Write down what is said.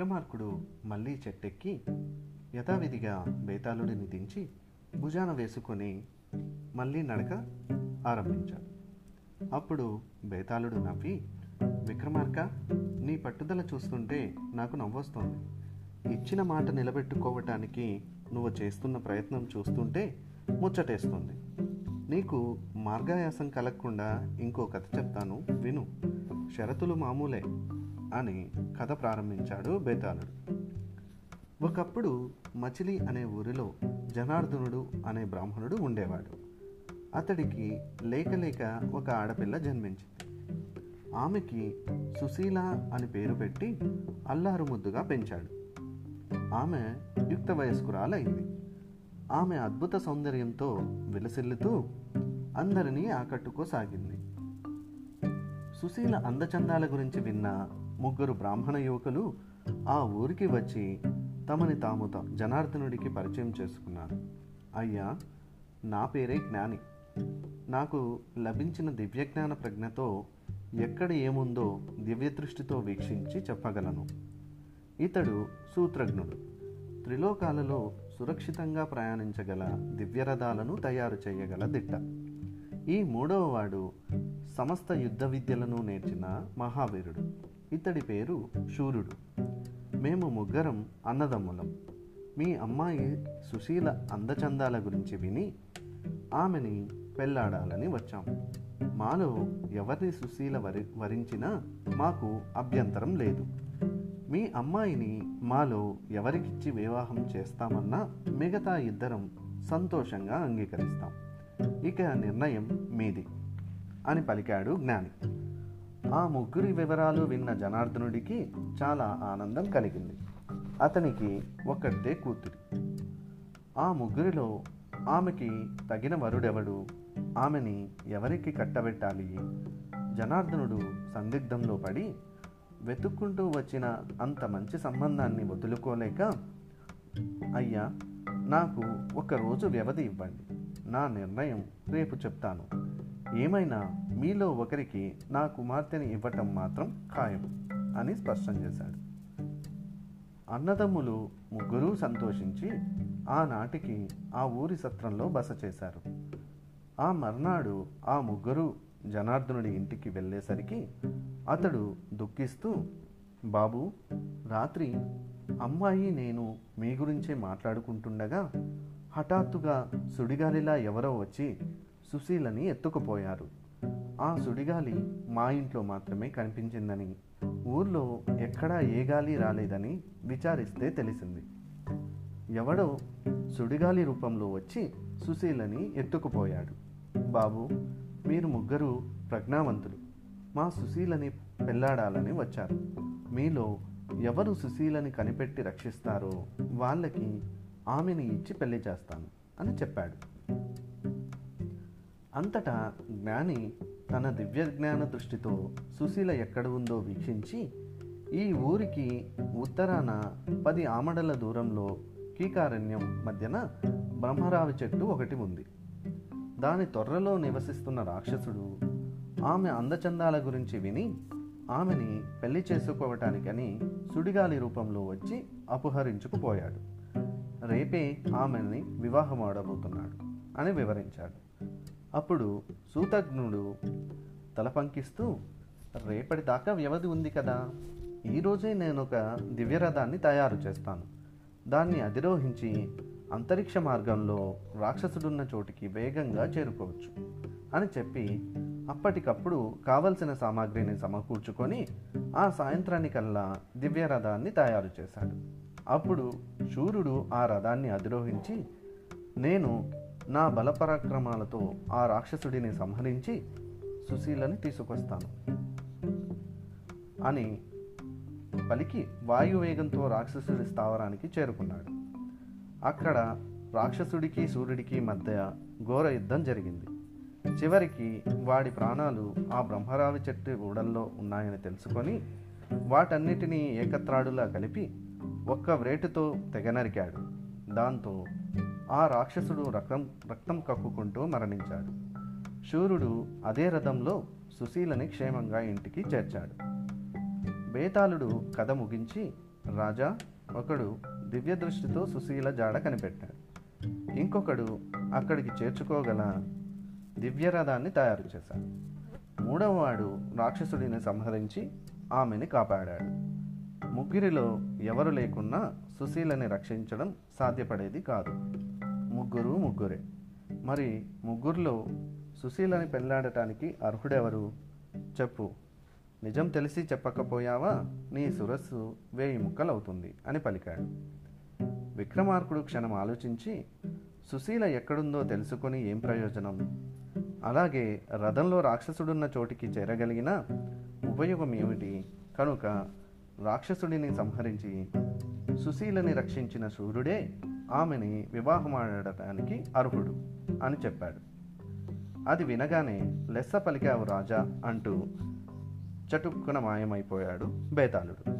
విక్రమార్కుడు మళ్ళీ చెట్టెక్కి యథావిధిగా బేతాళుడిని దించి భుజాన వేసుకొని మళ్ళీ నడక ఆరంభించాడు. అప్పుడు బేతాళుడు నవ్వి విక్రమార్క నీ పట్టుదల చూస్తుంటే నాకు నవ్వొస్తోంది. ఇచ్చిన మాట నిలబెట్టుకోవటానికి నువ్వు చేస్తున్న ప్రయత్నం చూస్తుంటే ముచ్చటేస్తుంది. నీకు మార్గాయాసం కలగకుండా ఇంకో కథ చెప్తాను విను. షరతులు మామూలే. అని కథ ప్రారంభించాడు బేతాళుడు. ఒకప్పుడు మచిలి అనే ఊరిలో జనార్దనుడు అనే బ్రాహ్మణుడు ఉండేవాడు. అతడికి లేక లేక ఒక ఆడపిల్ల జన్మించింది. ఆమెకి సుశీల అని పేరు పెట్టి అల్లారు ముద్దుగా పెంచాడు. ఆమె యుక్త వయస్కురాలైంది. ఆమె అద్భుత సౌందర్యంతో విలసిల్లుతూ అందరినీ ఆకట్టుకోసాగింది. సుశీల అందచందాల గురించి విన్న ముగ్గురు బ్రాహ్మణ యువకులు ఆ ఊరికి వచ్చి తమని తాము జనార్దనుడికి పరిచయం చేసుకున్నారు. అయ్యా నా పేరే జ్ఞాని. నాకు లభించిన దివ్యజ్ఞాన ప్రజ్ఞతో ఎక్కడ ఏముందో దివ్యదృష్టితో వీక్షించి చెప్పగలను. ఇతడు సూత్రజ్ఞుడు. త్రిలోకాలలో సురక్షితంగా ప్రయాణించగల దివ్యరథాలను తయారు చేయగల దిట్ట. ఈ మూడవ వాడు సమస్త యుద్ధ విద్యలను నేర్చిన మహావీరుడు. ఇతడి పేరు శూరుడు. మేము ముగ్గురం అన్నదమ్ములం. మీ అమ్మాయి సుశీల అందచందాల గురించి విని ఆమెని పెళ్ళాడాలని వచ్చాం. మాలో ఎవరిని సుశీల వరి వరించినా మాకు అభ్యంతరం లేదు. మీ అమ్మాయిని మాలో ఎవరికిచ్చి వివాహం చేస్తామన్నా మిగతా ఇద్దరం సంతోషంగా అంగీకరిస్తాం. ఇక నిర్ణయం మీది అని పలికాడు జ్ఞాని. ఆ ముగ్గురి వివరాలు విన్న జనార్దనుడికి చాలా ఆనందం కలిగింది. అతనికి ఒక్కటే కూతురి. ఆ ముగ్గురిలో ఆమెకి తగిన వరుడెవడు? ఆమెని ఎవరికి కట్టబెట్టాలి? జనార్దనుడు సందిగ్ధంలో పడి వెతుక్కుంటూ వచ్చిన అంత మంచి సంబంధాన్ని వదులుకోలేక అయ్యా నాకు ఒక రోజు వ్యవధి ఇవ్వండి. నా నిర్ణయం రేపు చెప్తాను. ఏమైనా మీలో ఒకరికి నా కుమార్తెని ఇవ్వటం మాత్రం ఖాయం అని స్పష్టం చేశాడు. అన్నదమ్ములు ముగ్గురూ సంతోషించి ఆనాటికి ఆ ఊరి సత్రంలో బస చేశారు. ఆ మర్నాడు ఆ ముగ్గురు జనార్దనుడి ఇంటికి వెళ్ళేసరికి అతడు దుఃఖిస్తూ బాబు రాత్రి అమ్మాయి నేను మీ గురించే మాట్లాడుకుంటుండగా హఠాత్తుగా సుడిగాలిలా ఎవరో వచ్చి సుశీలని ఎత్తుకుపోయారు. ఆ సుడిగాలి మా ఇంట్లో మాత్రమే కనిపించిందని ఊర్లో ఎక్కడా ఏ గాలి రాలేదని విచారిస్తే తెలిసింది. ఎవడో సుడిగాలి రూపంలో వచ్చి సుశీలని ఎత్తుకుపోయాడు. బాబు మీరు ముగ్గురు ప్రజ్ఞావంతులు. మా సుశీలని పెళ్ళాడాలని వచ్చారు. మీలో ఎవరు సుశీలని కనిపెట్టి రక్షిస్తారో వాళ్ళకి ఆమెని ఇచ్చి పెళ్ళి చేస్తాను అని చెప్పాడు. అంతటా జ్ఞాని తన దివ్య జ్ఞాన దృష్టితో సుశీల ఎక్కడ ఉందో వీక్షించి ఈ ఊరికి ఉత్తరాన పది ఆమడల దూరంలో కీకారణ్యం మధ్యన బ్రహ్మరావి చెట్టు ఒకటి ఉంది. దాని తొర్రలో నివసిస్తున్న రాక్షసుడు ఆమె అందచందాల గురించి విని ఆమెని పెళ్ళి చేసుకోవటానికని సుడిగాలి రూపంలో వచ్చి అపహరించుకుపోయాడు. రేపే ఆమెని వివాహమాడబోతున్నాడు అని వివరించాడు. అప్పుడు సూతజ్ఞుడు తలపంకిస్తూ రేపటి దాకా వ్యవధి ఉంది కదా. ఈరోజే నేను ఒక దివ్యరథాన్ని తయారు చేస్తాను. దాన్ని అధిరోహించి అంతరిక్ష మార్గంలో రాక్షసుడున్న చోటికి వేగంగా చేరుకోవచ్చు అని చెప్పి అప్పటికప్పుడు కావలసిన సామాగ్రిని సమకూర్చుకొని ఆ సాయంత్రానికల్లా దివ్యరథాన్ని తయారు చేశాడు. అప్పుడు శూరుడు ఆ రథాన్ని అధిరోహించి నేను నా బలపరాక్రమాలతో ఆ రాక్షసుడిని సంహరించి సుశీలని తీసుకొస్తాను. అని పలికి వాయువేగంతో రాక్షసుడి స్థావరానికి చేరుకున్నాడు. అక్కడ రాక్షసుడికి సూర్యుడికి మధ్య ఘోర యుద్ధం జరిగింది. చివరికి వాడి ప్రాణాలు ఆ బ్రహ్మరావి చెట్టు ఊడల్లో ఉన్నాయని తెలుసుకొని వాటన్నిటినీ ఏకత్రాడులా కలిపి ఒక్క వ్రేటుతో తెగనరికాడు దాంతో ఆ రాక్షసుడు రక్తం రక్తం కక్కుకుంటూ మరణించాడు. శూరుడు అదే రథంలో సుశీలని క్షేమంగా ఇంటికి చేర్చాడు. బేతాళుడు కథ ముగించి రాజా ఒకడు దివ్య దృష్టితో సుశీల జాడ కనిపెట్టాడు. ఇంకొకడు అక్కడికి చేర్చుకోగల దివ్యరథాన్ని తయారు చేశాడు. మూడవవాడు రాక్షసుడిని సంహరించి ఆమెని కాపాడాడు. ముగ్గురిలో ఎవరు లేకున్నా సుశీలని రక్షించడం సాధ్యపడేది కాదు. ముగ్గురు ముగ్గురే. మరి ముగ్గురులో సుశీలని పెళ్ళాడటానికి అర్హుడెవరు? చెప్పు. నిజం తెలిసి చెప్పకపోయావా? నీ సురస్సు వేయి ముక్కలవుతుంది అని పలికాడు. విక్రమార్కుడు క్షణం ఆలోచించి సుశీల ఎక్కడుందో తెలుసుకొని ఏం ప్రయోజనం? అలాగే రథంలో రాక్షసుడున్న చోటికి చేరగలిగిన ఉపయోగం ఏమిటి? కనుక రాక్షసుడిని సంహరించి సుశీలని రక్షించిన సూర్యుడే ఆమెని వివాహమాడటానికి అర్హుడు అని చెప్పాడు. అది వినగానే లెస్స పలికావు రాజా అంటూ చటుక్కున మాయమైపోయాడు బేతాళుడు.